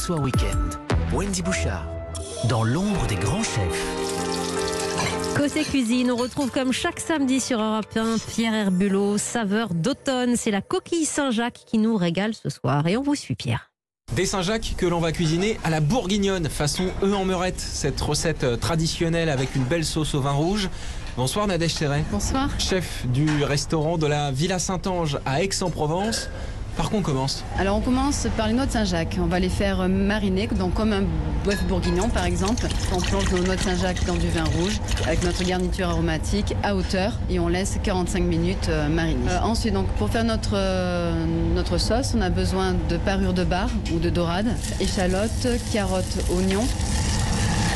Auxois Weekend. Wendy Bouchard, dans l'ombre des grands chefs. Côté cuisine, on retrouve comme chaque samedi sur Europe 1 Pierre Herbulot, saveur d'automne. C'est la coquille Saint-Jacques qui nous régale ce soir. Et on vous suit, Pierre. Des Saint-Jacques que l'on va cuisiner à la bourguignonne, façon œufs en meurette. Cette recette euh, traditionnelle avec une belle sauce au vin rouge. Bonsoir Nadège Serret. Bonsoir. Chef du restaurant de la Villa Saint-Ange à Aix-en-Provence. Par quoi on commence Alors on commence par les noix de Saint-Jacques. On va les faire mariner, donc comme un bœuf bourguignon par exemple. On plonge nos noix de Saint-Jacques dans du vin rouge avec notre garniture aromatique à hauteur et on laisse 45 minutes euh, mariner. Euh, ensuite, donc pour faire notre, euh, notre sauce, on a besoin de parure de bar ou de dorade, échalotes, carottes, oignons.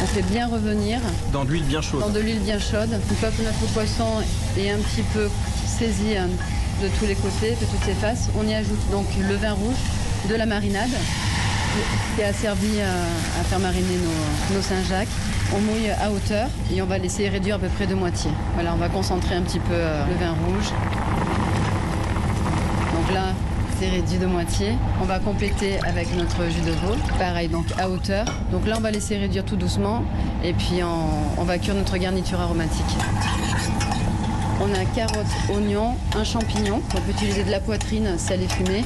On fait bien revenir Dans de l'huile bien chaude. dans de l'huile bien chaude. Une fois que notre poisson est un petit peu saisi de tous les côtés, de toutes ses faces, on y ajoute donc le vin rouge, de la marinade qui a servi à, à faire mariner nos, Saint-Jacques. On mouille à hauteur et on va laisser réduire à peu près de moitié. Voilà, on va concentrer un petit peu euh, le vin rouge. Donc là, c'est réduit de moitié. On va compléter avec notre jus de veau. Pareil, donc à hauteur. Donc là, on va laisser réduire tout doucement. Et puis, on va cuire notre garniture aromatique. On a carottes, oignons, un champignon. On peut utiliser de la poitrine salée fumée.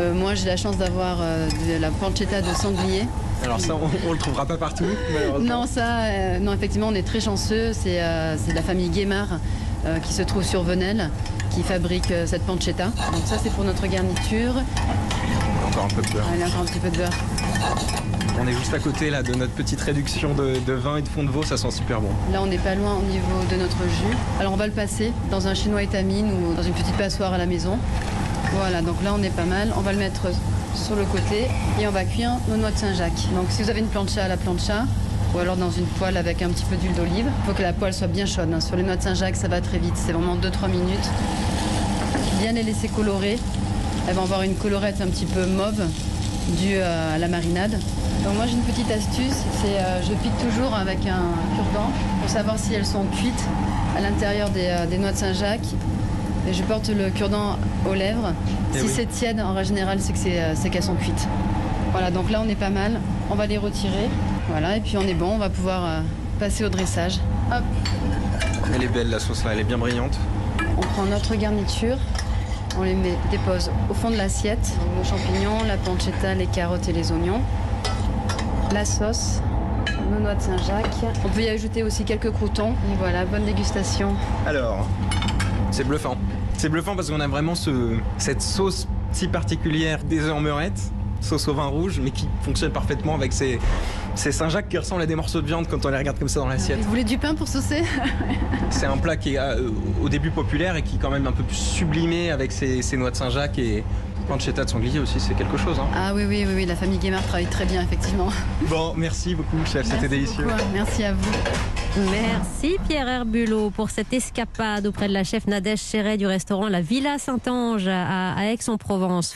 Euh, moi, j'ai la chance d'avoir euh, de la pancetta de sanglier. Alors ça, on, on le trouvera pas partout, malheureusement. Non, ça, euh, non, effectivement, on est très chanceux. C'est c'est la famille Guémard qui se trouve sur Venelle qui fabrique cette pancetta. Donc ça, c'est pour notre garniture. Encore un peu de beurre. Allez, encore un petit peu de beurre. On est juste à côté là de notre petite réduction de, de vin et de fond de veau, ça sent super bon. Là, on n'est pas loin au niveau de notre jus. Alors, on va le passer dans un chinois étamine ou dans une petite passoire à la maison. Voilà, donc là, on est pas mal. On va le mettre sur le côté et on va cuire nos noix de Saint-Jacques. Donc, si vous avez une plancha à la plancha, ou alors dans une poêle avec un petit peu d'huile d'olive, il faut que la poêle soit bien chaude. hein. Sur les noix de Saint-Jacques, ça va très vite. C'est vraiment 2-3 minutes. Bien les laisser colorer. Elles vont avoir une colorette un petit peu mauve due à la marinade. Donc moi j'ai une petite astuce, c'est euh, je pique toujours avec un cure-dent pour savoir si elles sont cuites à l'intérieur des, euh, des noix de Saint-Jacques. Et je porte le cure-dent aux lèvres. Eh si oui. c'est tiède, en règle générale, c'est que c'est, euh, c'est qu'elles sont cuites. Voilà, donc là on est pas mal. On va les retirer. Voilà, et puis on est bon, on va pouvoir euh, passer au dressage. Hop, Elle est belle la sauce là, elle est bien brillante. on prend notre garniture, on les met, dépose au fond de l'assiette. Nos champignons, la pancetta, les carottes et les oignons. La sauce, nos noix de Saint-Jacques. On peut y ajouter aussi quelques croutons. Et voilà, bonne dégustation. Alors, c'est bluffant. C'est bluffant parce qu'on a vraiment ce, cette sauce si particulière des meurette, sauce au vin rouge, mais qui fonctionne parfaitement avec ces, ces Saint-Jacques qui ressemblent à des morceaux de viande quand on les regarde comme ça dans l'assiette. Vous voulez du pain pour saucer? C'est un plat qui est euh, au début populaire et qui est quand même un peu plus sublimé avec ces, ces noix de Saint-Jacques et pancetta de sanglier aussi, c'est quelque chose. hein. Ah oui, oui, oui, oui, la famille Guémard travaille très bien, effectivement. Bon, merci beaucoup, chef, c'était délicieux. beaucoup, Merci à vous. Merci Pierre Herbulot pour cette escapade auprès de la chef Nadège Chéret du restaurant La Villa Saint-Ange à Aix-en-Provence.